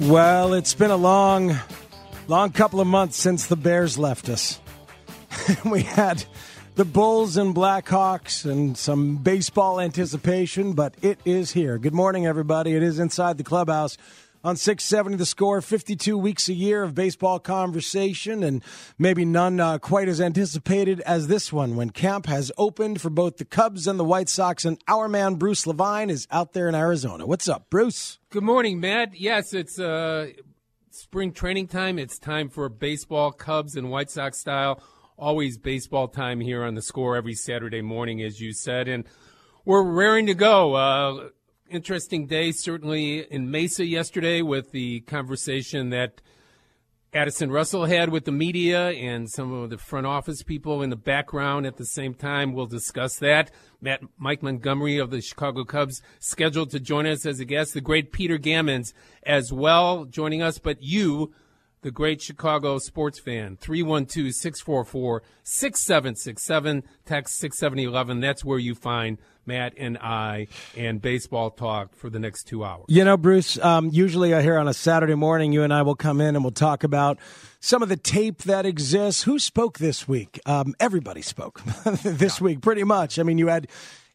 Well, it's been a long, long couple of months since the Bears left us. we had the Bulls and Blackhawks and some baseball anticipation, but it is here. Good morning, everybody. It is inside the clubhouse on 670 the score 52 weeks a year of baseball conversation and maybe none uh, quite as anticipated as this one when camp has opened for both the cubs and the white sox and our man bruce levine is out there in arizona. What's up bruce? Good morning matt. Yes it's uh, spring training time. It's time for baseball cubs and white sox style. Always baseball time here on the score every saturday morning as you said and we're raring to go. Uh, interesting day, certainly in Mesa yesterday, with the conversation that Addison Russell had with the media and some of the front office people in the background at the same time. We'll discuss that. Matt Mike Montgomery of the Chicago Cubs scheduled to join us as a guest. The great Peter Gammons as well joining us. But you, the great Chicago sports fan, 312 644 6767, text 6711. That's where you find Matt and I and baseball talk for the next two hours. You know, Bruce, um, usually I hear on a Saturday morning, you and I will come in and we'll talk about some of the tape that exists. Who spoke this week? Um, everybody spoke this yeah. week, pretty much. I mean, you had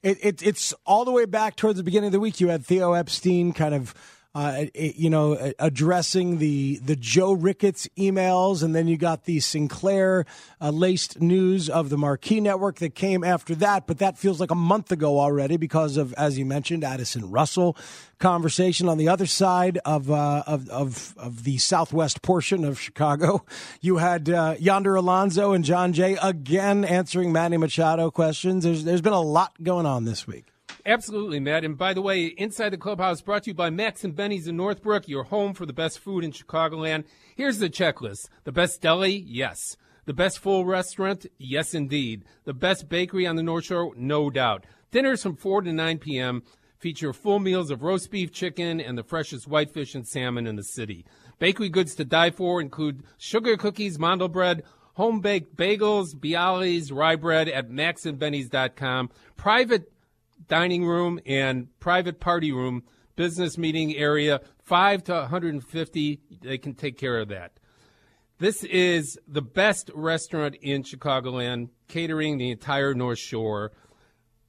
it, it, it's all the way back towards the beginning of the week. You had Theo Epstein kind of uh, you know, addressing the the Joe Ricketts emails, and then you got the Sinclair uh, laced news of the Marquee Network that came after that. But that feels like a month ago already because of, as you mentioned, Addison Russell conversation on the other side of uh, of, of, of the southwest portion of Chicago. You had uh, Yonder Alonso and Jon Jay again answering Manny Machado questions. There's there's been a lot going on this week. Absolutely, Matt. And by the way, Inside the Clubhouse brought to you by Max and Benny's in Northbrook, your home for the best food in Chicagoland. Here's the checklist. The best deli? Yes. The best full restaurant? Yes, indeed. The best bakery on the North Shore? No doubt. Dinners from 4 to 9 p.m. feature full meals of roast beef, chicken, and the freshest whitefish and salmon in the city. Bakery goods to die for include sugar cookies, mandel bread, home baked bagels, bialys, rye bread at maxandbennys.com. Private dining room and private party room, business meeting area, 5 to 150. They can take care of that. This is the best restaurant in Chicagoland, catering the entire North Shore.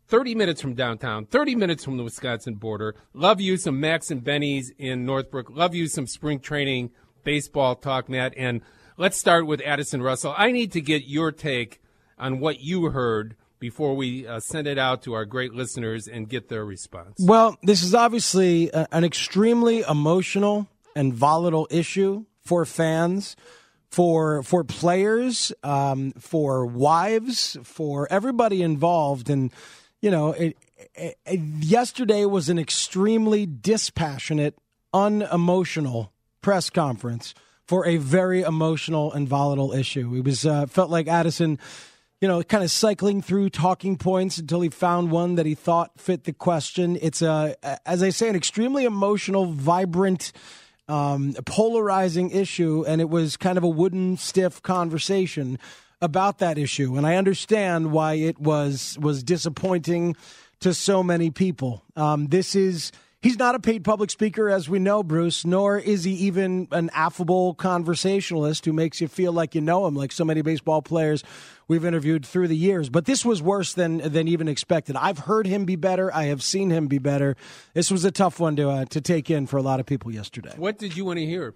30 minutes from downtown, 30 minutes from the Wisconsin border. Love you some Max and Benny's in Northbrook. Love you some spring training baseball talk, Matt. And let's start with Addison Russell. I need to get your take on what you heard before we uh, send it out to our great listeners and get their response? Well, this is obviously a, an extremely emotional and volatile issue for fans, for for players, um, for wives, for everybody involved, and you know, it, it, it, yesterday was an extremely dispassionate, unemotional press conference for a very emotional and volatile issue. It was uh, felt like Addison you know, kind of cycling through talking points until he found one that he thought fit the question. It's a, as I say, an extremely emotional, vibrant, um, polarizing issue, and it was kind of a wooden, stiff conversation about that issue. And I understand why it was was disappointing to so many people. Um, this is He's not a paid public speaker, as we know, Bruce, nor is he even an affable conversationalist who makes you feel like you know him, like so many baseball players we've interviewed through the years. But this was worse than than even expected. I've heard him be better. I have seen him be better. This was a tough one to uh, to take in for a lot of people yesterday. What did you want to hear?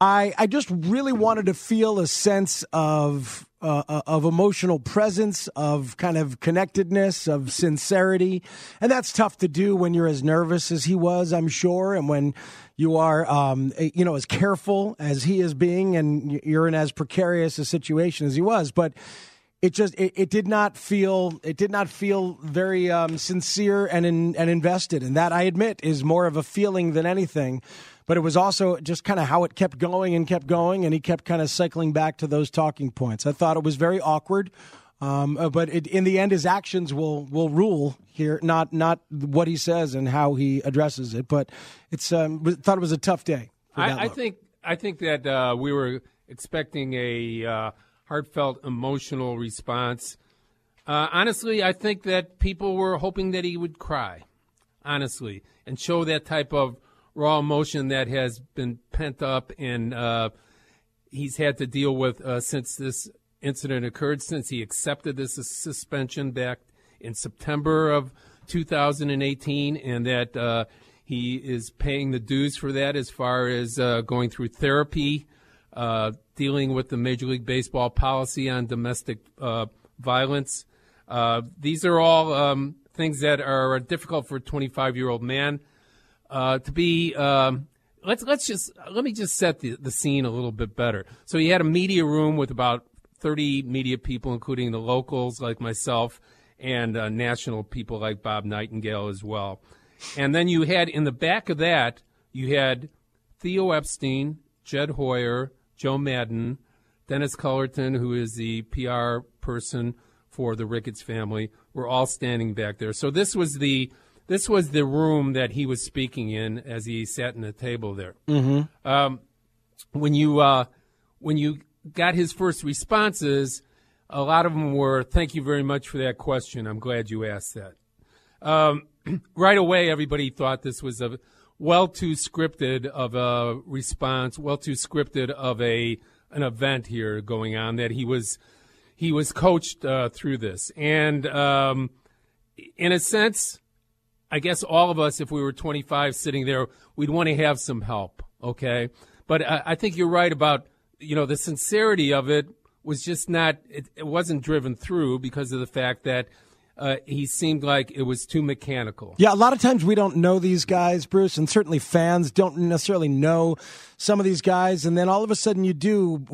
I I just really wanted to feel a sense of uh, uh, of emotional presence, of kind of connectedness, of sincerity, and that's tough to do when you're as nervous as he was, I'm sure, and when you are, um, you know, as careful as he is being, and you're in as precarious a situation as he was, but it just it, it, did not feel it did not feel very um, sincere and in, and invested. And that I admit is more of a feeling than anything but it was also just kind of how it kept going and kept going and he kept kind of cycling back to those talking points I thought it was very awkward um, uh, but it, in the end his actions will will rule here not not what he says and how he addresses it but it's um, thought it was a tough day I, I think I think that uh, we were expecting a uh, heartfelt, emotional response. Uh, honestly, I think that people were hoping that he would cry, honestly, and show that type of raw emotion that has been pent up and uh, he's had to deal with uh, since this incident occurred, since he accepted this suspension back in September of 2018, and that uh, he is paying the dues for that as far as uh, going through therapy uh, dealing with the Major League Baseball policy on domestic uh, violence. These are all um, things that are difficult for a 25 year old man uh, to be. Um, let's let's just let me just set the, the scene a little bit better. So he had a media room with about 30 media people, including the locals like myself and uh, national people like Bob Nightingale as well. And then you had in the back of that, you had Theo Epstein, Jed Hoyer, Joe Maddon, Dennis Culloton, who is the PR person for the Ricketts family, were all standing back there. So this was the this was the room that he was speaking in as he sat in the table there. Mm-hmm. Um, when you uh, when you got his first responses, a lot of them were, "Thank you very much for that question. I'm glad you asked that." Um, right away, everybody thought this was a well too scripted of a response, well too scripted of a an event here going on that he was he was coached uh, through this, and um, in a sense, I guess all of us, if we were 25 sitting there, we'd want to have some help. Okay, but I, I think you're right about you know the sincerity of it was just not it, it wasn't driven through because of the fact that uh, he seemed like it was too mechanical. Yeah, a lot of times we don't know these guys, Bruce, and certainly fans don't necessarily know some of these guys. And then all of a sudden you do,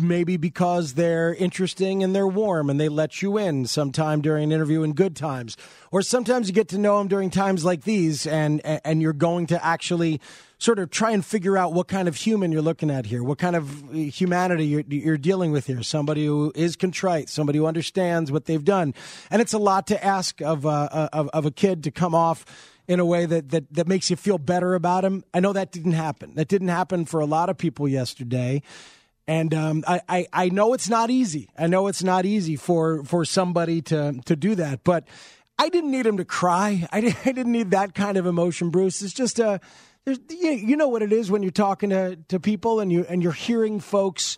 maybe because they're interesting and they're warm and they let you in sometime during an interview in good times. Or sometimes you get to know them during times like these and, and you're going to actually sort of try and figure out what kind of human you're looking at here, what kind of humanity you're, you're dealing with here. Somebody who is contrite, somebody who understands what they've done, and it's a lot to ask of uh, of, of a kid to come off in a way that, that, that makes you feel better about him. I know that didn't happen. That didn't happen for a lot of people yesterday. And um, I, I, I know it's not easy. I know it's not easy for, for somebody to, to do that. But I didn't need him to cry. I, didn't, I didn't need that kind of emotion, Bruce. It's just a there's, you know what it is when you're talking to, to people and you and you're hearing folks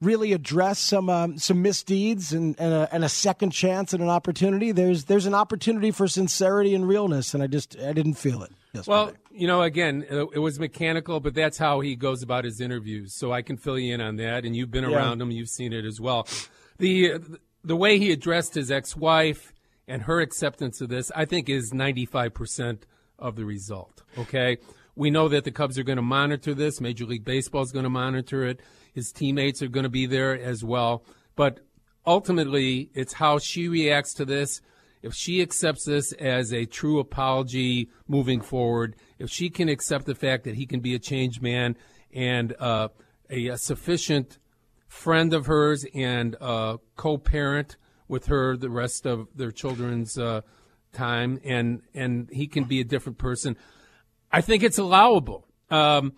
really address some um, some misdeeds and and a, and a, second chance and an opportunity. There's there's an opportunity for sincerity and realness, and I just I didn't feel it. Yesterday. Well, you know, again, it was mechanical, but that's how he goes about his interviews. So I can fill you in on that, and you've been yeah. around him, you've seen it as well. The the way he addressed his ex-wife and her acceptance of this, I think, is ninety five percent of the result. Okay. We know that the Cubs are going to monitor this. Major League Baseball is going to monitor it. His teammates are going to be there as well. But ultimately, it's how she reacts to this. If she accepts this as a true apology moving forward, if she can accept the fact that he can be a changed man and uh, a, a, sufficient friend of hers and co-parent with her the rest of their children's uh, time, and and he can be a different person. I think it's allowable. Um,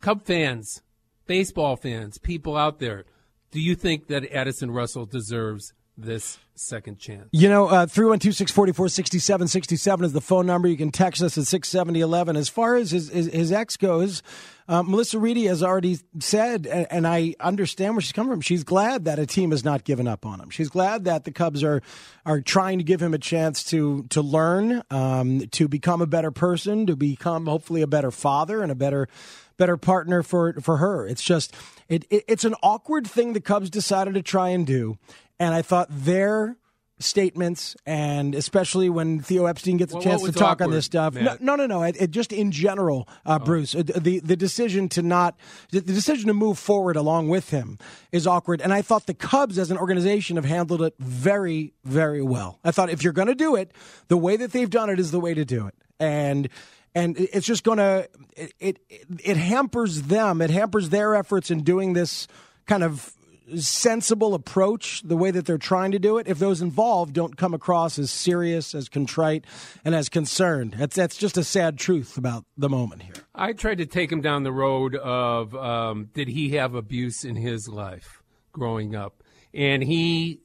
Cub fans, baseball fans, people out there, do you think that Addison Russell deserves this second chance. You know, uh, 312 644 6767 is the phone number. You can text us at 67011. As far as his, his, his ex goes, uh, Melisa Reidy has already said, and, and, I understand where she's coming from. She's glad that a team has not given up on him. She's glad that the Cubs are are trying to give him a chance to to learn, um, to become a better person, to become hopefully a better father and a better better partner for for her. It's just it, it it's an awkward thing the Cubs decided to try and do, and I thought their statements, and especially when Theo Epstein gets a Well, chance to talk on this stuff. No, no, no, no. It, it just in general, uh, Oh. Bruce, uh, the the decision to not the the decision to move forward along with him is awkward. And I thought the Cubs as an organization have handled it very, very well. I thought if you're going to do it, the way that they've done it is the way to do it. And and it's just going to it, it it hampers them. It hampers their efforts in doing this kind of sensible approach, the way that they're trying to do it, if those involved don't come across as serious, as contrite, and as concerned. That's that's just a sad truth about the moment here. I tried to take him down the road of um, did he have abuse in his life growing up, and he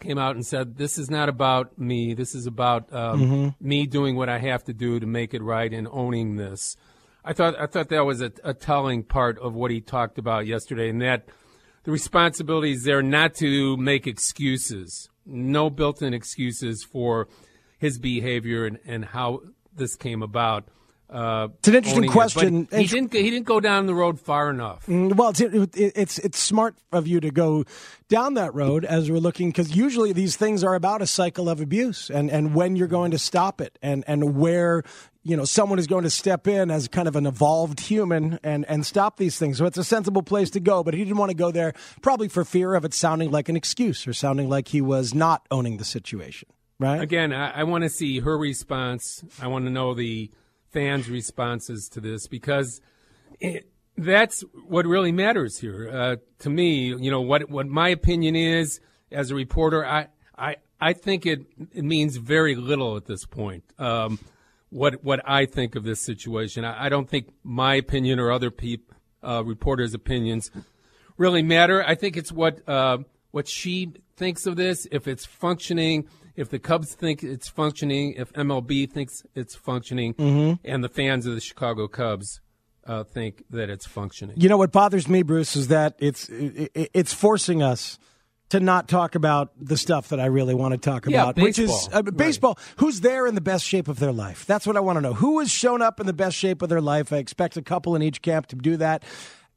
came out and said, "This is not about me. This is about um, me doing what I have to do to make it right and owning this." I thought I thought that was a, a telling part of what he talked about yesterday, and that the responsibility is there not to make excuses, no built-in excuses for his behavior and, and how this came about. Uh, It's an interesting owning it. But question. He didn't. He didn't go down the road far enough. Well, it's it, it's it's smart of you to go down that road as we're looking because usually these things are about a cycle of abuse and and when you're going to stop it and and where you know someone is going to step in as kind of an evolved human and and stop these things. So it's a sensible place to go, but he didn't want to go there probably for fear of it sounding like an excuse or sounding like he was not owning the situation. Right? Again, I, I want to see her response. I want to know the fans' responses to this because it, that's what really matters here. Uh, to me, you know what what my opinion is as a reporter. I I I think it it means very little at this point. Um, what what I think of this situation. I, I don't think my opinion or other peop, uh, reporters' opinions really matter. I think it's what uh, what she thinks of this. If it's functioning, if the Cubs think it's functioning, if MLB thinks it's functioning, and the fans of the Chicago Cubs uh, think that it's functioning. You know what bothers me, Bruce, is that it's it, it's forcing us to not talk about the stuff that I really want to talk Yeah, about, which is baseball. uh, baseball. Who's there in the best shape of their life? That's what I want to know. Who has shown up in the best shape of their life? I expect a couple in each camp to do that.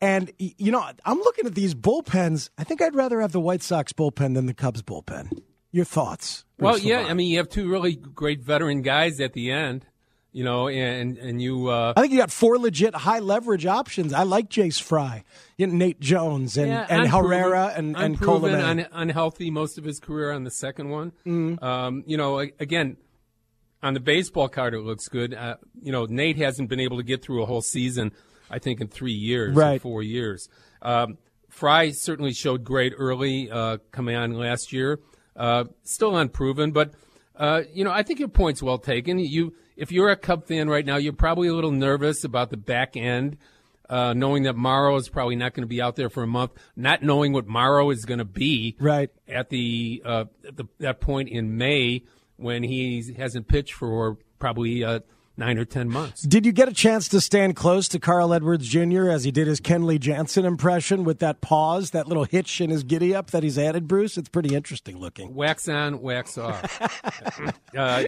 And you know, I'm looking at these bullpens. I think I'd rather have the White Sox bullpen than the Cubs bullpen. Your thoughts? Well, yeah, Lavon? I mean, you have two really great veteran guys at the end, you know, and and you. Uh, I think you got four legit high leverage options. I like Jace Fry, you know, Nate Jones, and, Yeah, and Herrera and, and Colomé. un, unhealthy most of his career on the second one. Mm-hmm. Um, you know, again, on the baseball card, it looks good. Uh, you know, Nate hasn't been able to get through a whole season, I think, in three years, or Right. four years. Um, Fry certainly showed great early uh, coming on last year. Uh, still unproven, but uh, you know, I think your point's well taken. You, if you're a Cub fan right now, you're probably a little nervous about the back end uh, knowing that Morrow is probably not going to be out there for a month, not knowing what Morrow is going to be Right. at the, uh, at the that point in May when he hasn't pitched for probably uh, nine or ten months. Did you get a chance to stand close to Carl Edwards Jr. as he did his Kenley Jansen impression with that pause, that little hitch in his giddy up that he's added, Bruce? It's pretty interesting looking. Wax on, wax off. uh,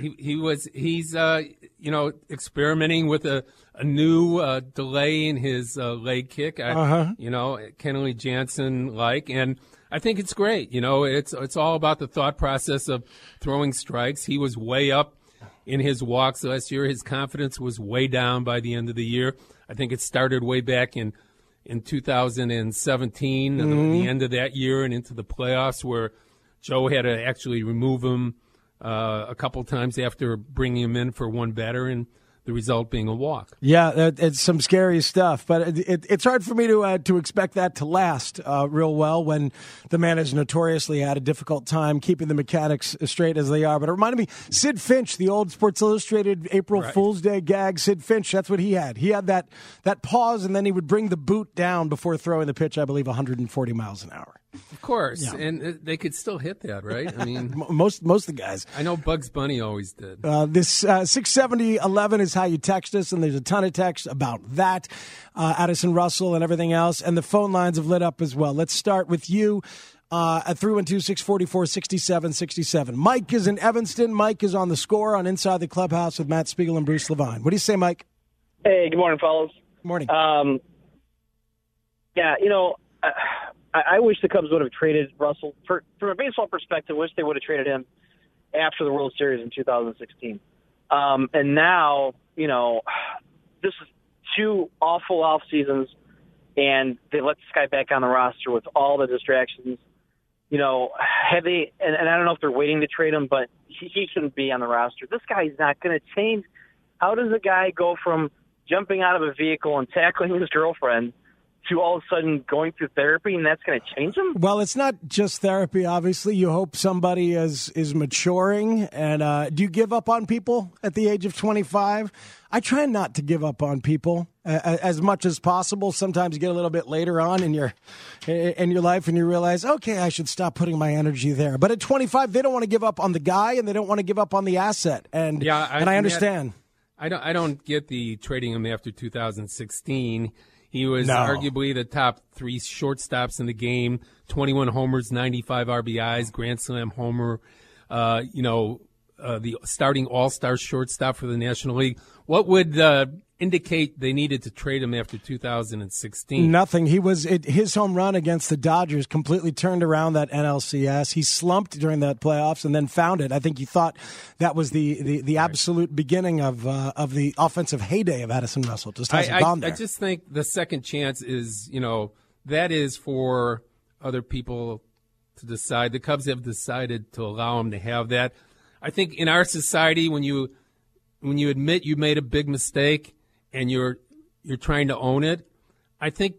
he, he was he's uh, you know experimenting with a, a new uh, delay in his uh, leg kick. I, Uh-huh. You know, Kenley Jansen like, and I think it's great. You know, it's it's all about the thought process of throwing strikes. He was way up in his walks last year. His confidence was way down by the end of the year. I think it started way back in in 2017, at the, the end of that year, and into the playoffs, where Joe had to actually remove him uh, a couple times after bringing him in for one batter, and the result being a walk. Yeah, it's some scary stuff, but it, it, it's hard for me to uh, to expect that to last uh, real well when the man has notoriously had a difficult time keeping the mechanics straight as they are. But it reminded me, Sidd Finch, the old Sports Illustrated April Right. Fool's Day gag. Sidd Finch, that's what he had. He had that that pause, and then he would bring the boot down before throwing the pitch. I believe 140 miles an hour. Of course, Yeah. and uh, they could still hit that, right? I mean, Most most of the guys. I know Bugs Bunny always did. Uh, this uh, 67011 is how you text us, and there's a ton of text about that, uh, Addison Russell and everything else. And the phone lines have lit up as well. Let's start with you uh, at 312 644 6767. Mike is in Evanston. Mike is on the score on Inside the Clubhouse with Matt Spiegel and Bruce Levine. What do you say, Mike? Hey, good morning, fellas. Morning. Um, yeah, you know, I, I wish the Cubs would have traded Russell. For, from a baseball perspective, I wish they would have traded him after the World Series in 2016. Um, and now, you know, this is two awful off seasons, and they let this guy back on the roster with all the distractions. You know, have they? And, and I don't know if they're waiting to trade him, but he, he shouldn't be on the roster. This guy's not going to change. How does a guy go from jumping out of a vehicle and tackling his girlfriend to all of a sudden going through therapy, and that's going to change them? Well, it's not just therapy. Obviously, you hope somebody is is maturing. And uh, do you give up on people at the age of twenty five? I try not to give up on people uh, as much as possible. Sometimes you get a little bit later on in your in your life, and you realize, okay, I should stop putting my energy there. But at twenty five, they don't want to give up on the guy, and they don't want to give up on the asset. And Yeah, I- and I Matt- understand. I don't. I don't get the trading them after 2016. He was No. arguably the top three shortstops in the game. 21 homers, 95 RBIs, Grand Slam homer. Uh, you know, uh, the starting All Star shortstop for the National League. What would uh, indicate they needed to trade him after 2016? Nothing. He was it, his home run against the Dodgers completely turned around that NLCS. He slumped during that playoffs and then found it. I think he thought that was the the, the absolute beginning of uh, of the offensive heyday of Addison Russell. Just hasn't I, gone I, there. I just think the second chance is, you know, that is for other people to decide. The Cubs have decided to allow him to have that. I think in our society, when you when you admit you made a big mistake and you're you're trying to own it, I think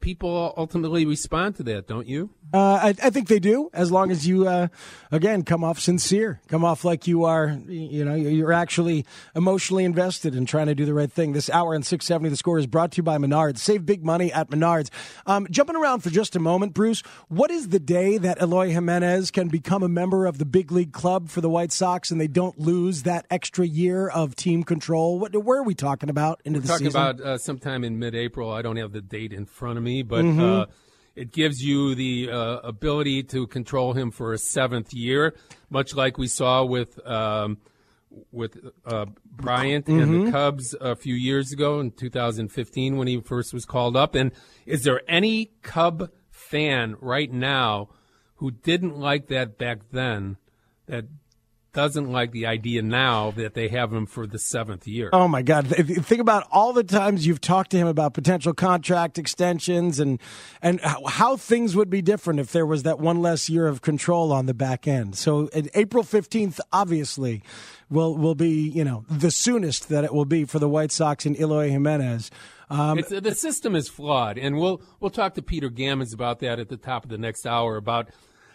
people ultimately respond to that, don't you? Uh, I, I think they do, as long as you, uh, again, come off sincere, come off like you are, you know, you're actually emotionally invested in trying to do the right thing. This hour and 670, the score is brought to you by Menards. Save big money at Menards. Um, jumping around for just a moment, Bruce, what is the day that Eloy Jimenez can become a member of the big league club for the White Sox and they don't lose that extra year of team control? What, where are we talking about into the talking season? about uh, sometime in mid-April. I don't have the date in front of me, but Mm-hmm. uh, it gives you the uh, ability to control him for a seventh year, much like we saw with um, with uh, Bryant and Mm-hmm. the Cubs a few years ago in 2015 when he first was called up. And is there any Cub fan right now who didn't like that back then that doesn't like the idea now that they have him for the seventh year? Oh my God! If you think about all the times you've talked to him about potential contract extensions and and how- things would be different if there was that one less year of control on the back end. So April fifteenth, obviously, will will be you know the soonest that it will be for the White Sox and Eloy Jimenez. Um, It's, the system is flawed, and we'll we'll talk to Peter Gammons about that at the top of the next hour about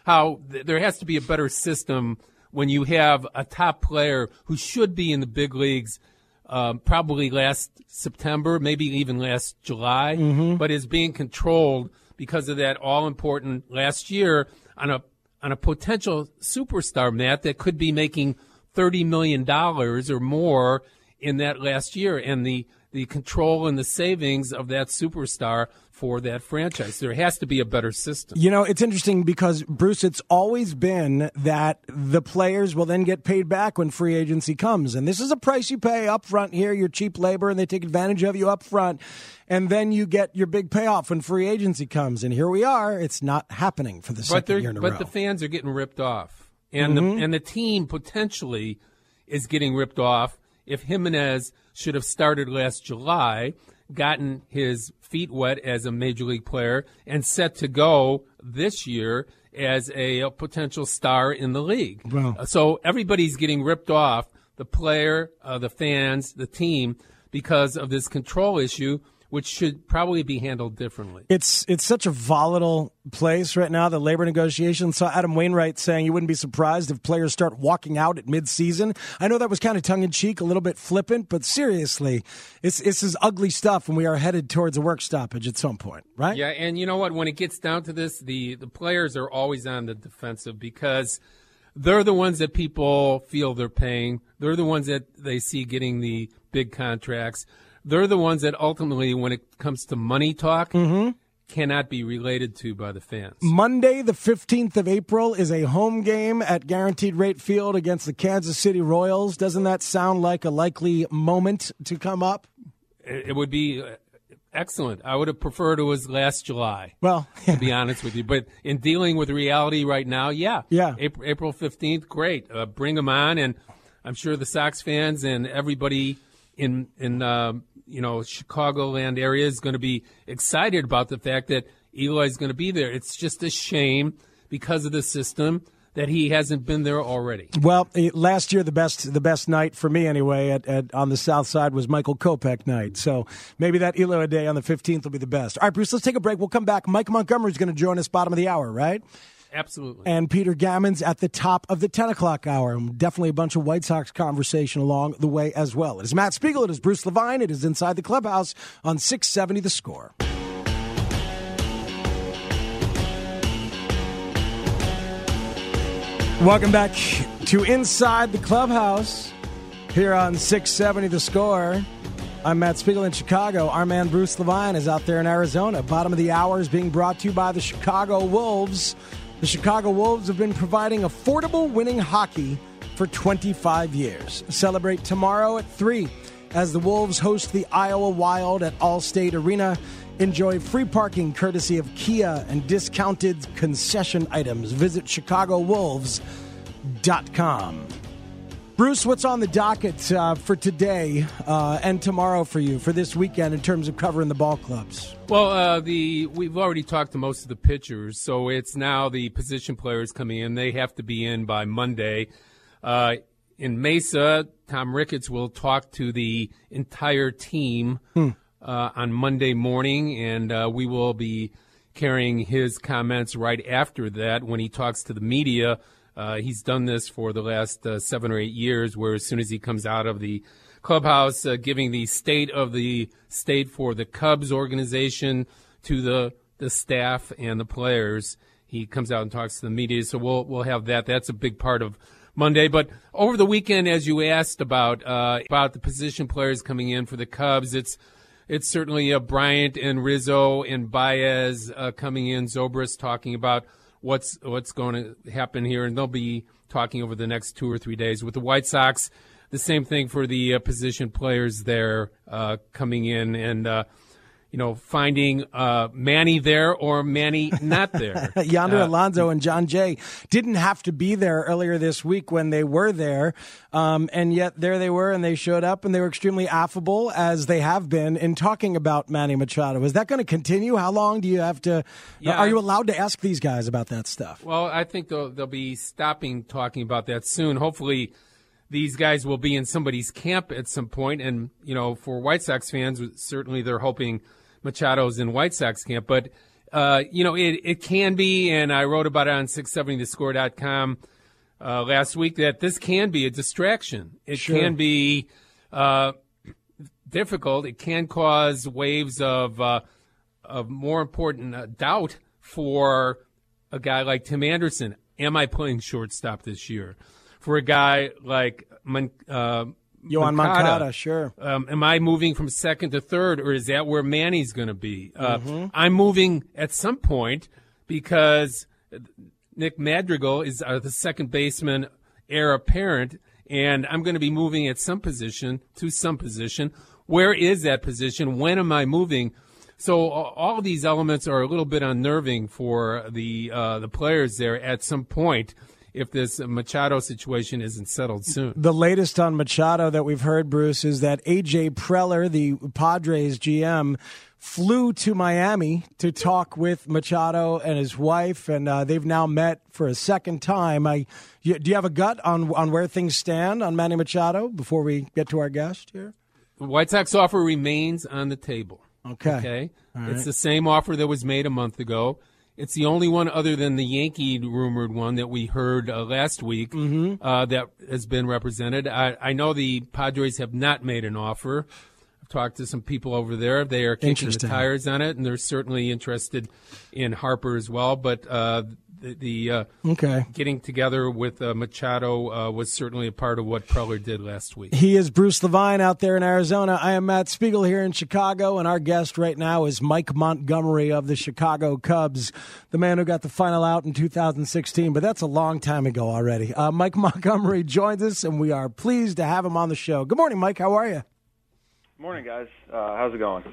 how th- there has to be a better system when you have a top player who should be in the big leagues. Um, probably last September, maybe even last July, but is being controlled because of that all important last year on a on a potential superstar, Matt, that could be making thirty million dollars or more in that last year, and the the control and the savings of that superstar for that franchise. There has to be a better system. You know, it's interesting because Bruce, it's always been that the players will then get paid back when free agency comes, and this is a price you pay up front here. You're cheap labor, and they take advantage of you up front, and then you get your big payoff when free agency comes. And here we are. It's not happening for the but second year in a but row. the fans are getting ripped off, and Mm-hmm. the and the team potentially is getting ripped off. If Jimenez should have started last July, gotten his feet wet as a major league player, and set to go this year as a, a potential star in the league. Wow. Uh, So everybody's getting ripped off the player, uh, the fans, the team because of this control issue, which should probably be handled differently. It's it's such a volatile place right now. The labor negotiations. Saw Adam Wainwright saying you wouldn't be surprised if players start walking out at midseason. I know that was kind of tongue in cheek, a little bit flippant, but seriously, it's this is ugly stuff, and we are headed towards a work stoppage at some point, right? Yeah, and you know what? When it gets down to this, the the players are always on the defensive because they're the ones that people feel they're paying. They're the ones that they see getting the big contracts they're the ones that ultimately, when it comes to money talk, mm-hmm. cannot be related to by the fans. Monday, the 15th of April, is a home game at Guaranteed Rate Field against the Kansas City Royals. Doesn't that sound like a likely moment to come up? It would be uh, excellent. I would have preferred it was last July. Well, to be honest with you, but in dealing with reality right now, yeah, yeah, April fifteenth, great. Uh, bring them on, and I'm sure the Sox fans and everybody in in uh, you know, Chicagoland area is going to be excited about the fact that Eloy is going to be there. It's just a shame because of the system that he hasn't been there already. Well, eh, last year the best the best night for me anyway at, at on the South Side was Michael Kopech night. So maybe that Eloy day on the fifteenth will be the best. All right, Bruce, let's take a break. We'll come back. Mike Montgomery is going to join us bottom of the hour, right? Absolutely. And Peter Gammons at the top of the 10 o'clock hour. Definitely a bunch of White Sox conversation along the way as well. It is Matt Spiegel. It is Bruce Levine. It is Inside the Clubhouse on 670 The Score. Welcome back to Inside the Clubhouse here on 670 The Score. I'm Matt Spiegel in Chicago. Our man Bruce Levine is out there in Arizona. Bottom of the hour is being brought to you by the Chicago Wolves. The Chicago Wolves have been providing affordable winning hockey for 25 years. Celebrate tomorrow at 3 as the Wolves host the Iowa Wild at Allstate Arena. Enjoy free parking courtesy of Kia and discounted concession items. Visit ChicagoWolves.com. Bruce, what's on the docket uh, for today uh, and tomorrow for you for this weekend in terms of covering the ball clubs? Well, uh, the we've already talked to most of the pitchers, so it's now the position players coming in. They have to be in by Monday. Uh, in Mesa, Tom Ricketts will talk to the entire team hmm. Uh, on Monday morning, and uh, we will be carrying his comments right after that when he talks to the media uh, he's done this for the last uh, seven or eight years, where as soon as he comes out of the clubhouse, uh, giving the state of the state for the Cubs organization to the the staff and the players, he comes out and talks to the media. So we'll we'll have that. That's a big part of Monday. But over the weekend, as you asked about uh, about the position players coming in for the Cubs, it's it's certainly uh, Bryant and Rizzo and Baez uh, coming in. Zobrist talking about what's what's going to happen here, and they'll be talking over the next two or three days with the White Sox. The same thing for the uh, position players there uh, coming in, and uh, you know, finding uh, Manny there or Manny not there. Yonder uh, Alonso and Jon Jay didn't have to be there earlier this week when they were there, um, and yet there they were, and they showed up, and they were extremely affable as they have been in talking about Manny Machado. Is that going to continue? How long do you have to? Yeah, are you allowed to ask these guys about that stuff? Well, I think they'll, they'll be stopping talking about that soon. Hopefully these guys will be in somebody's camp at some point. And, you know, for White Sox fans, certainly they're hoping Machado's in White Sox camp. But, uh, you know, it, it can be, and I wrote about it on 670thescore.com uh, last week, that this can be a distraction. It sure. can be uh, difficult. It can cause waves of, uh, of more important uh, doubt for a guy like Tim Anderson. Am I playing shortstop this year? For a guy like uh, Moncada, Moncada sure. Um, am I moving from second to third, or is that where Manny's going to be? Uh, mm-hmm. I'm moving at some point because Nick Madrigal is uh, the second baseman heir apparent, and I'm going to be moving at some position to some position. Where is that position? When am I moving? So all these elements are a little bit unnerving for the uh, the players there at some point if this Machado situation isn't settled soon. The latest on Machado that we've heard, Bruce, is that AJ Preller, the Padres GM, flew to Miami to talk with Machado and his wife, and uh, they've now met for a second time. I, do you have a gut on on where things stand on Manny Machado before we get to our guest here? The White Sox offer remains on the table. Okay. Okay. It's the same offer that was made a month ago. It's the only one other than the Yankee rumored one that we heard uh, last week Mm-hmm. uh, that has been represented. I, I know the Padres have not made an offer. Talked to some people over there. They are kicking the tires on it, and they're certainly interested in Harper as well. But uh, the, the uh, Okay. getting together with uh, Machado uh, was certainly a part of what Preller did last week. He is Bruce Levine out there in Arizona. I am Matt Spiegel here in Chicago, and our guest right now is Mike Montgomery of the Chicago Cubs, the man who got the final out in 2016, but that's a long time ago already. Uh, Mike Montgomery joins us, and we are pleased to have him on the show. Good morning, Mike. How are you? Morning, guys. Uh, how's it going?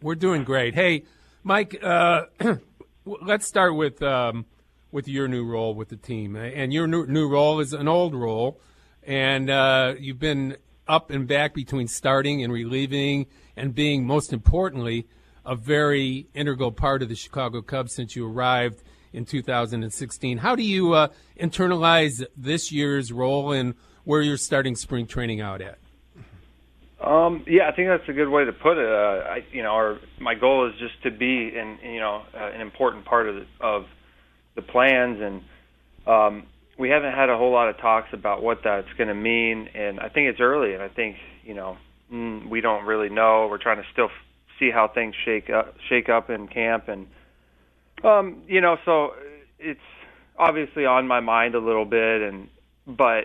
We're doing great. Hey, Mike, uh, let's start with um, with your new role with the team. And your new, new role is an old role, and uh, you've been up and back between starting and relieving, and being most importantly a very integral part of the Chicago Cubs since you arrived in 2016. How do you uh, internalize this year's role and where you're starting spring training out at? Um, yeah, I think that's a good way to put it. Uh, I, you know, our my goal is just to be an you know uh, an important part of the, of the plans, and um, we haven't had a whole lot of talks about what that's going to mean. And I think it's early, and I think you know mm, we don't really know. We're trying to still f- see how things shake up shake up in camp, and um, you know, so it's obviously on my mind a little bit, and but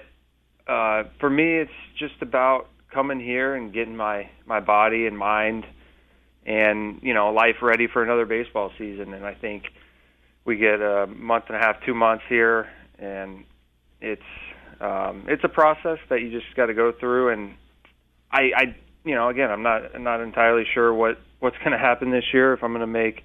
uh, for me, it's just about coming here and getting my my body and mind and you know life ready for another baseball season. And I think we get a month and a half, two months here, and it's um, it's a process that you just got to go through. And I, I, you know, again, I'm not I'm not entirely sure what what's going to happen this year if I'm going to make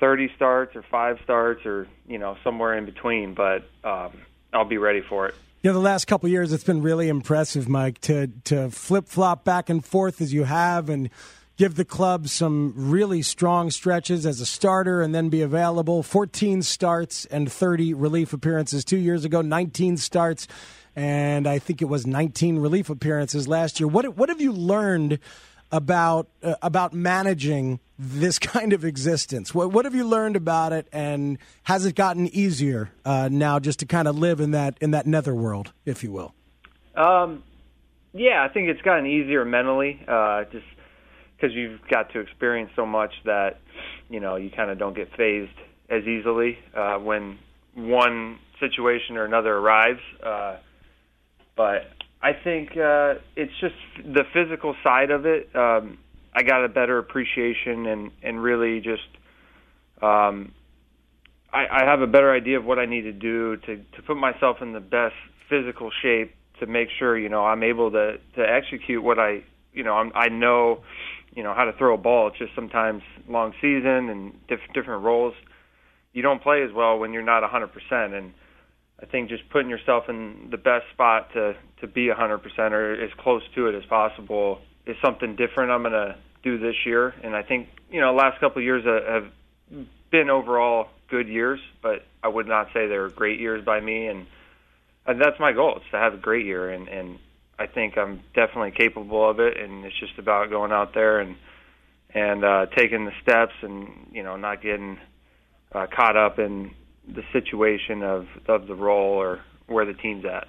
30 starts or five starts or you know somewhere in between. But um, I'll be ready for it. You know, the last couple years, it's been really impressive, Mike, to to flip flop back and forth as you have, and give the club some really strong stretches as a starter, and then be available. Fourteen starts and thirty relief appearances two years ago. Nineteen starts, and I think it was nineteen relief appearances last year. What what have you learned? About uh, about managing this kind of existence, what what have you learned about it, and has it gotten easier uh, now just to kind of live in that in that netherworld, if you will? Um, yeah, I think it's gotten easier mentally, uh, just because you've got to experience so much that you know you kind of don't get phased as easily uh, when one situation or another arrives. Uh, but I think uh, it's just the physical side of it. Um, I got a better appreciation and and really just um, I, I have a better idea of what I need to do to to put myself in the best physical shape to make sure you know I'm able to to execute what I you know I'm, I know you know how to throw a ball. It's just sometimes long season and diff- different roles. You don't play as well when you're not 100%. And I think just putting yourself in the best spot to to be 100% or as close to it as possible is something different I'm going to do this year. And I think you know last couple of years have been overall good years, but I would not say they were great years by me. And, and that's my goal: is to have a great year. And, and I think I'm definitely capable of it. And it's just about going out there and and uh, taking the steps, and you know, not getting uh, caught up in the situation of of the role or where the team's at.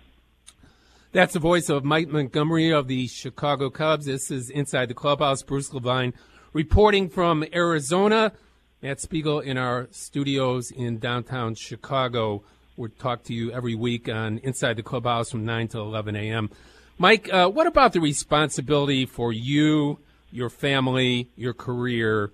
That's the voice of Mike Montgomery of the Chicago Cubs. This is Inside the Clubhouse. Bruce Levine reporting from Arizona. Matt Spiegel in our studios in downtown Chicago. We'll talk to you every week on Inside the Clubhouse from 9 to 11 a.m. Mike, uh, what about the responsibility for you, your family, your career?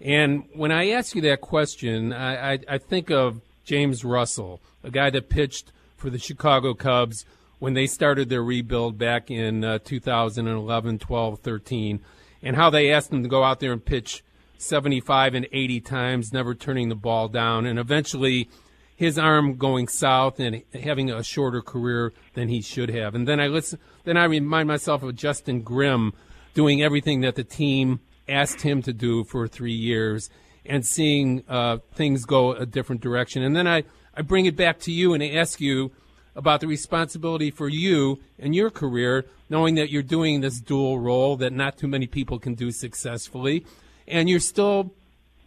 And when I ask you that question, I, I, I think of James Russell, a guy that pitched for the Chicago Cubs when they started their rebuild back in uh, 2011, 12, 13, and how they asked him to go out there and pitch 75 and 80 times, never turning the ball down, and eventually his arm going south and having a shorter career than he should have. And then I listen, then I remind myself of Justin Grimm doing everything that the team asked him to do for three years and seeing uh, things go a different direction. And then I, I bring it back to you and ask you about the responsibility for you and your career, knowing that you're doing this dual role that not too many people can do successfully. and you're still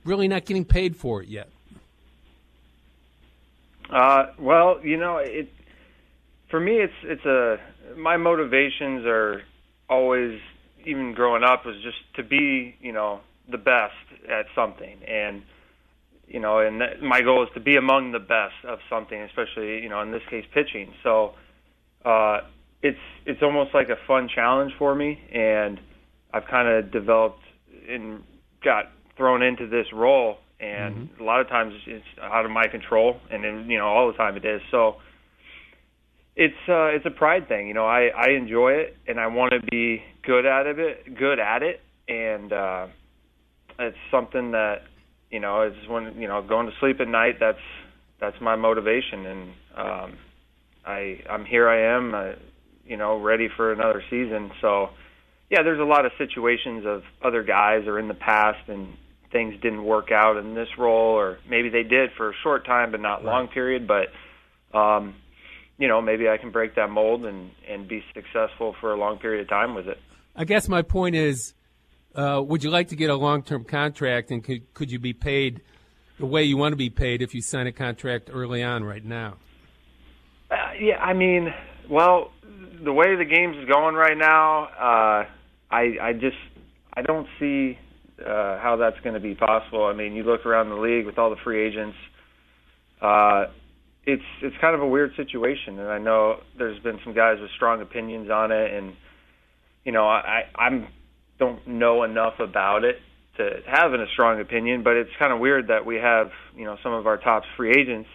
really not getting paid for it yet. Uh, well, you know, it for me, it's it's a my motivations are always even growing up was just to be, you know, the best at something, and you know, and that, my goal is to be among the best of something, especially you know, in this case, pitching. So, uh, it's it's almost like a fun challenge for me, and I've kind of developed and got thrown into this role, and mm-hmm. a lot of times it's out of my control, and then, you know, all the time it is. So it's uh, it's a pride thing, you know. I I enjoy it, and I want to be good at it, good at it, and uh, it's something that you know is when you know going to sleep at night. That's that's my motivation, and um, I I'm here. I am, uh, you know, ready for another season. So yeah, there's a lot of situations of other guys or in the past and things didn't work out in this role, or maybe they did for a short time but not long period. But um, you know, maybe I can break that mold and and be successful for a long period of time with it. I guess my point is, uh, would you like to get a long term contract, and could could you be paid the way you want to be paid if you sign a contract early on right now? Uh, yeah, I mean, well, the way the game's is going right now, uh, I I just I don't see uh, how that's going to be possible. I mean, you look around the league with all the free agents. Uh, it's it's kind of a weird situation, and I know there's been some guys with strong opinions on it, and you know I I'm don't know enough about it to have a strong opinion, but it's kind of weird that we have you know some of our top free agents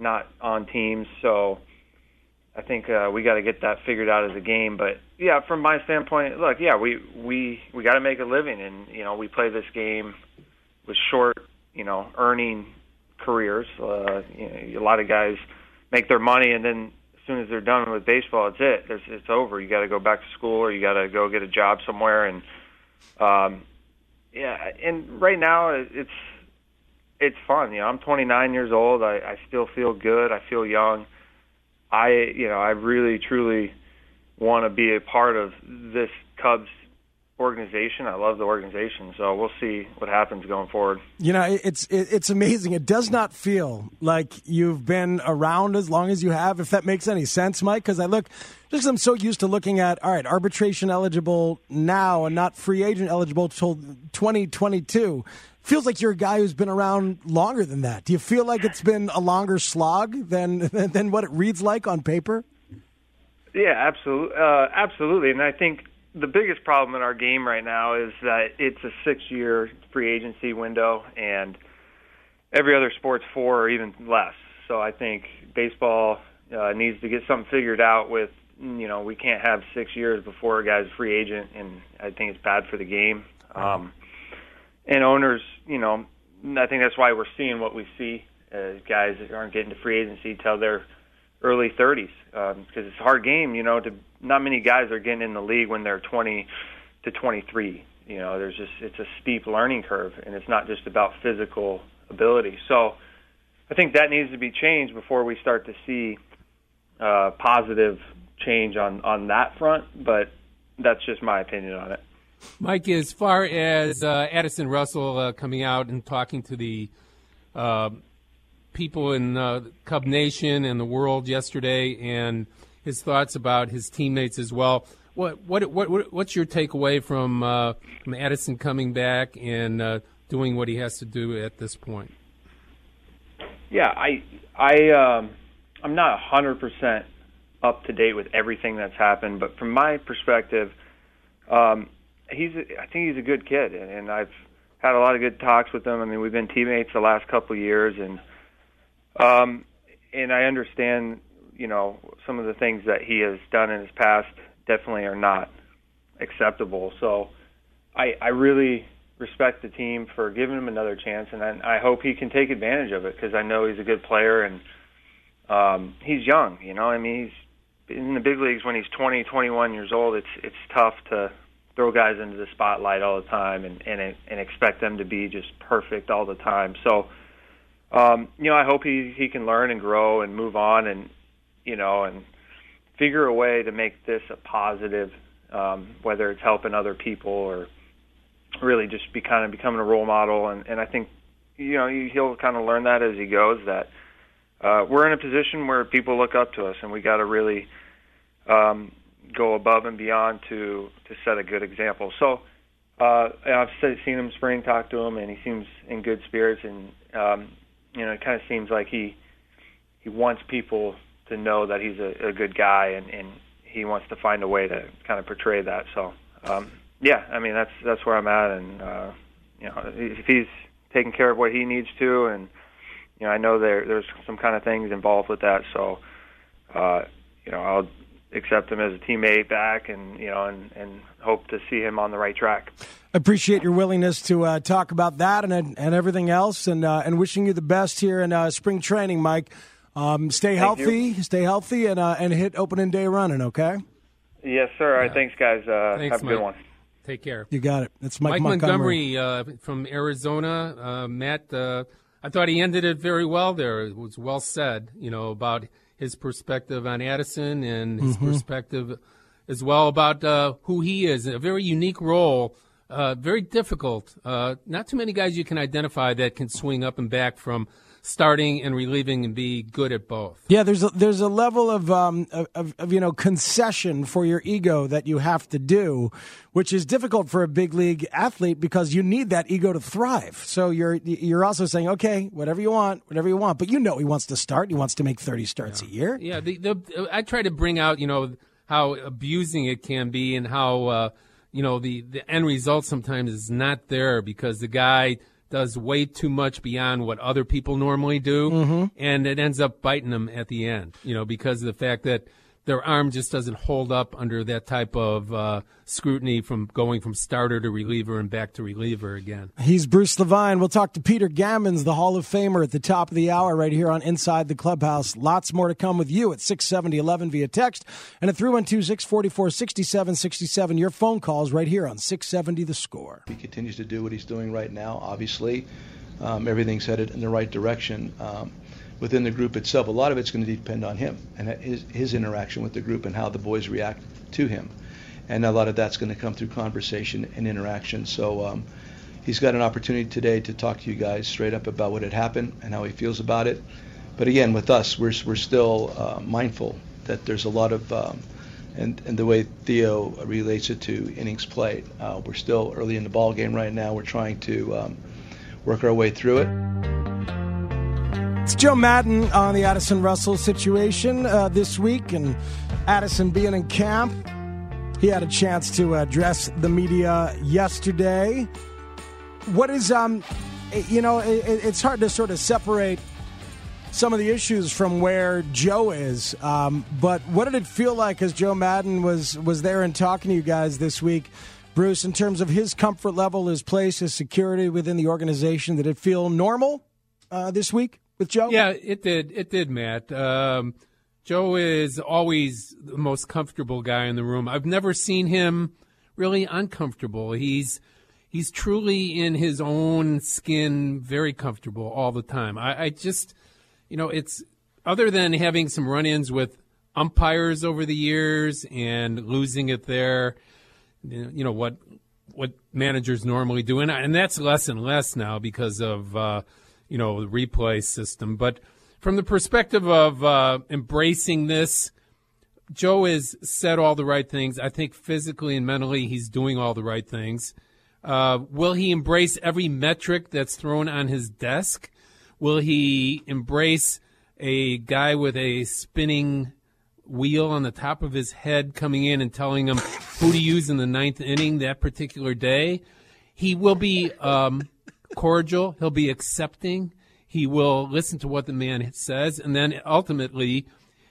not on teams, so I think uh, we got to get that figured out as a game. But yeah, from my standpoint, look, yeah, we we we got to make a living, and you know we play this game with short, you know, earning careers. Uh, you know, a lot of guys make their money, and then soon as they're done with baseball, it's it. There's, it's over. You got to go back to school, or you got to go get a job somewhere. And um, yeah, and right now it's it's fun. You know, I'm 29 years old. I, I still feel good. I feel young. I you know I really truly want to be a part of this Cubs organization. I love the organization, so we'll see what happens going forward. You know, it's it's amazing. It does not feel like you've been around as long as you have, if that makes any sense, Mike. Because I look, just I'm so used to looking at all right, arbitration eligible now and not free agent eligible till 2022 feels like you're a guy who's been around longer than that. Do you feel like it's been a longer slog than than what it reads like on paper? Yeah, absolutely, uh, absolutely. And I think the biggest problem in our game right now is that it's a six-year free agency window, and every other sport's four or even less. So I think baseball uh, needs to get something figured out with you know we can't have six years before a guy's a free agent, and I think it's bad for the game. Um, and owners, you know, I think that's why we're seeing what we see. Uh, guys aren't getting to free agency till their early 30s because um, it's a hard game. You know, to not many guys are getting in the league when they're 20 to 23. You know, there's just it's a steep learning curve, and it's not just about physical ability. So, I think that needs to be changed before we start to see uh, positive change on on that front. But that's just my opinion on it. Mike, as far as uh, Addison Russell uh, coming out and talking to the uh, people in uh, Cub Nation and the world yesterday, and his thoughts about his teammates as well. What what what what's your takeaway from uh, from Addison coming back and uh, doing what he has to do at this point? Yeah, I I um, I'm not hundred percent up to date with everything that's happened, but from my perspective. Um, he's a, I think he's a good kid, and, and I've had a lot of good talks with him. I mean, we've been teammates the last couple of years, and um, and I understand, you know, some of the things that he has done in his past definitely are not acceptable. So, I I really respect the team for giving him another chance, and I, I hope he can take advantage of it because I know he's a good player and um, he's young. You know, I mean, he's in the big leagues when he's 20, 21 years old. It's it's tough to throw guys into the spotlight all the time and and and expect them to be just perfect all the time. So, um, you know, I hope he he can learn and grow and move on and you know and figure a way to make this a positive, um, whether it's helping other people or really just be kind of becoming a role model. And, and I think, you know, he'll kind of learn that as he goes that uh, we're in a position where people look up to us, and we got to really um, go above and beyond to to set a good example. So uh, I've seen him spring, talk to him, and he seems in good spirits, and um, you know, it kind of seems like he he wants people to know that he's a, a good guy, and, and he wants to find a way to kind of portray that. So, um, yeah, I mean that's that's where I'm at, and uh, you know, if he's taking care of what he needs to, and you know, I know there there's some kind of things involved with that, so uh, you know, I'll accept him as a teammate back, and you know, and and hope to see him on the right track. Appreciate your willingness to uh, talk about that and and everything else, and uh, and wishing you the best here in uh, spring training, Mike. Um, stay Thank healthy, you. stay healthy, and uh, and hit opening day running. Okay. Yes, sir. All right, thanks, guys. Uh, Thanks, have a good one. Take care. You got it. It's Mike, Mike Montgomery. Montgomery, uh, from Arizona. Uh, Matt, uh, I thought he ended it very well there. It was well said, you know, about his perspective on Addison and his Mm-hmm. perspective as well about uh, who he is. A very unique role, uh, very difficult. Uh, not too many guys you can identify that can swing up and back from starting and relieving and be good at both. Yeah, there's a, there's a level of, um, of, of you know concession for your ego that you have to do, which is difficult for a big league athlete because you need that ego to thrive. So you're you're also saying, okay, whatever you want, whatever you want, but you know he wants to start. He wants to make 30 starts a year. Yeah, the, the I try to bring out you know how abusing it can be and how uh, you know the the end result sometimes is not there because the guy does way too much beyond what other people normally do, mm-hmm. and it ends up biting them at the end. You know because of the fact that their arm just doesn't hold up under that type of uh, scrutiny from going from starter to reliever and back to reliever again. He's Bruce Levine. We'll talk to Peter Gammons, the Hall of Famer, at the top of the hour right here on Inside the Clubhouse. Lots more to come with you at 67011 via text and at 312 644 6767. Your phone calls right here on 670 The Score. He continues to do what he's doing right now. Obviously, um, everything's headed in the right direction. Um, within the group itself, a lot of it's going to depend on him and his, his interaction with the group and how the boys react to him. And a lot of that's going to come through conversation and interaction. So um, he's got an opportunity today to talk to you guys straight up about what had happened and how he feels about it. But again, with us, we're, we're still uh, mindful that there's a lot of um, and, and the way Theo relates it to innings played. Uh, we're still early in the ball game right now. We're trying to um, work our way through it. It's Joe Maddon on the Addison Russell situation uh, this week, and Addison being in camp. He had a chance to address the media yesterday. What is, um, you know, it, it's hard to sort of separate some of the issues from where Joe is. Um, but what did it feel like as Joe Maddon was was there and talking to you guys this week, Bruce? In terms of his comfort level, his place, his security within the organization, did it feel normal uh, this week with Joe? Yeah, it did. It did, Matt. Um, Joe is always the most comfortable guy in the room. I've never seen him really uncomfortable. He's he's truly in his own skin, very comfortable all the time. I, I just, you know, it's other than having some run-ins with umpires over the years and losing it there. You know what what managers normally do, and, and that's less and less now because of uh, you know the replay system. But from the perspective of uh, embracing this, Joe has said all the right things. I think physically and mentally, he's doing all the right things. Uh, will he embrace every metric that's thrown on his desk? Will he embrace a guy with a spinning wheel on the top of his head coming in and telling him who to use in the ninth inning that particular day? He will be um, cordial. He'll be accepting. He will listen to what the man says, and then ultimately,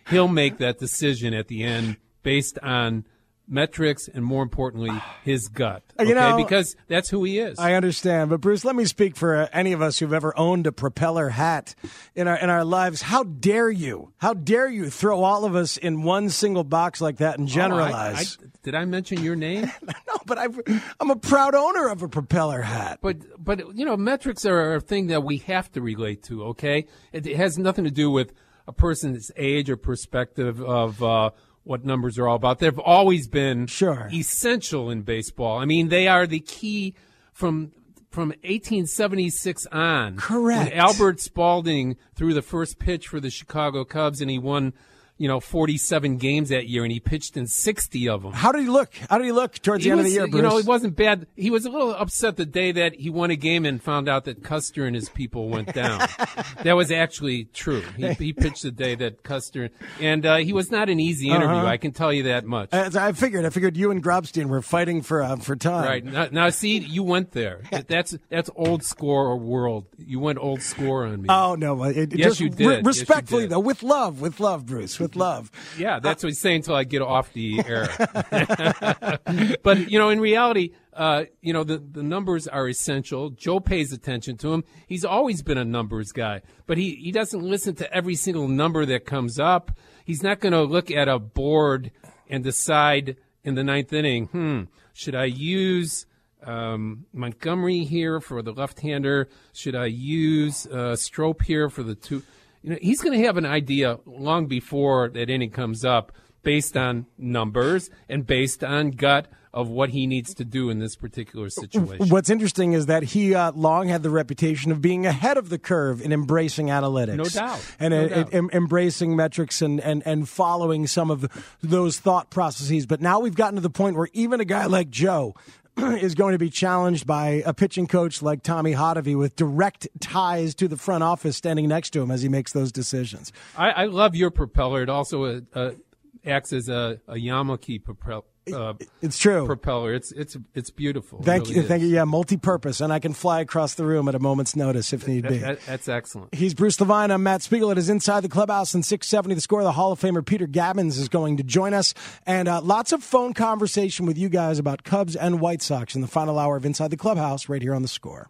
he'll make that decision at the end based on metrics and, more importantly, his gut. You Okay, know- because that's who he is. I understand, but Bruce, let me speak for uh, any of us who've ever owned a propeller hat in our in our lives. How dare you? How dare you throw all of us in one single box like that and Oh, I- generalize? I- did I mention your name? no, but I've, I'm a proud owner of a propeller hat. But but you know, metrics are a thing that we have to relate to. Okay, it, it has nothing to do with a person's age or perspective of uh, what numbers are all about. They've always been Sure. essential in baseball. I mean, they are the key from from 1876 on. Correct. Albert Spalding threw the first pitch for the Chicago Cubs and he won you know, 47 games that year, and he pitched in 60 of them. How did he look? How did he look towards he the was, end of the year, Bruce? You know, it wasn't bad. He was a little upset the day that he won a game and found out that Custer and his people went down. that was actually true. He, he, pitched the day that Custer, and uh, he was not an easy interview. Uh-huh. I can tell you that much. As I figured. I figured you and Grobstein were fighting for uh, for time. Right now, now, see, you went there. That's that's old score or world. You went old score on me. Oh no, it, yes, just you did. Re- respectfully yes, you did. though, with love, with love, Bruce, with love. Yeah. That's what he's saying until I get off the air. but you know, in reality, uh, you know, the the numbers are essential. Joe pays attention to them. He's always been a numbers guy, but he he doesn't listen to every single number that comes up. He's not going to look at a board and decide in the ninth inning, hmm, should I use um, Montgomery here for the left-hander? Should I use uh, Strop here for the two? You know, he's going to have an idea long before that inning comes up based on numbers and based on gut of what he needs to do in this particular situation. What's interesting is that he uh, long had the reputation of being ahead of the curve in embracing analytics. No doubt. And no uh, doubt. em- embracing metrics and, and, and following some of those thought processes. But now we've gotten to the point where even a guy like Joe is going to be challenged by a pitching coach like Tommy Hottovy with direct ties to the front office standing next to him as he makes those decisions. I, I love your propeller. It also uh, uh, acts as a, a Yamaki propeller. Uh, it's true. Propeller. It's it's it's beautiful. Thank it really you. is. Thank you. Yeah, multi-purpose, and I can fly across the room at a moment's notice if need be. That, that's excellent. He's Bruce Levine. I'm Matt Spiegel. It is inside the clubhouse in 670. The score. The Hall of Famer Peter Gammons is going to join us, and uh, lots of phone conversation with you guys about Cubs and White Sox in the final hour of Inside the Clubhouse, right here on the score.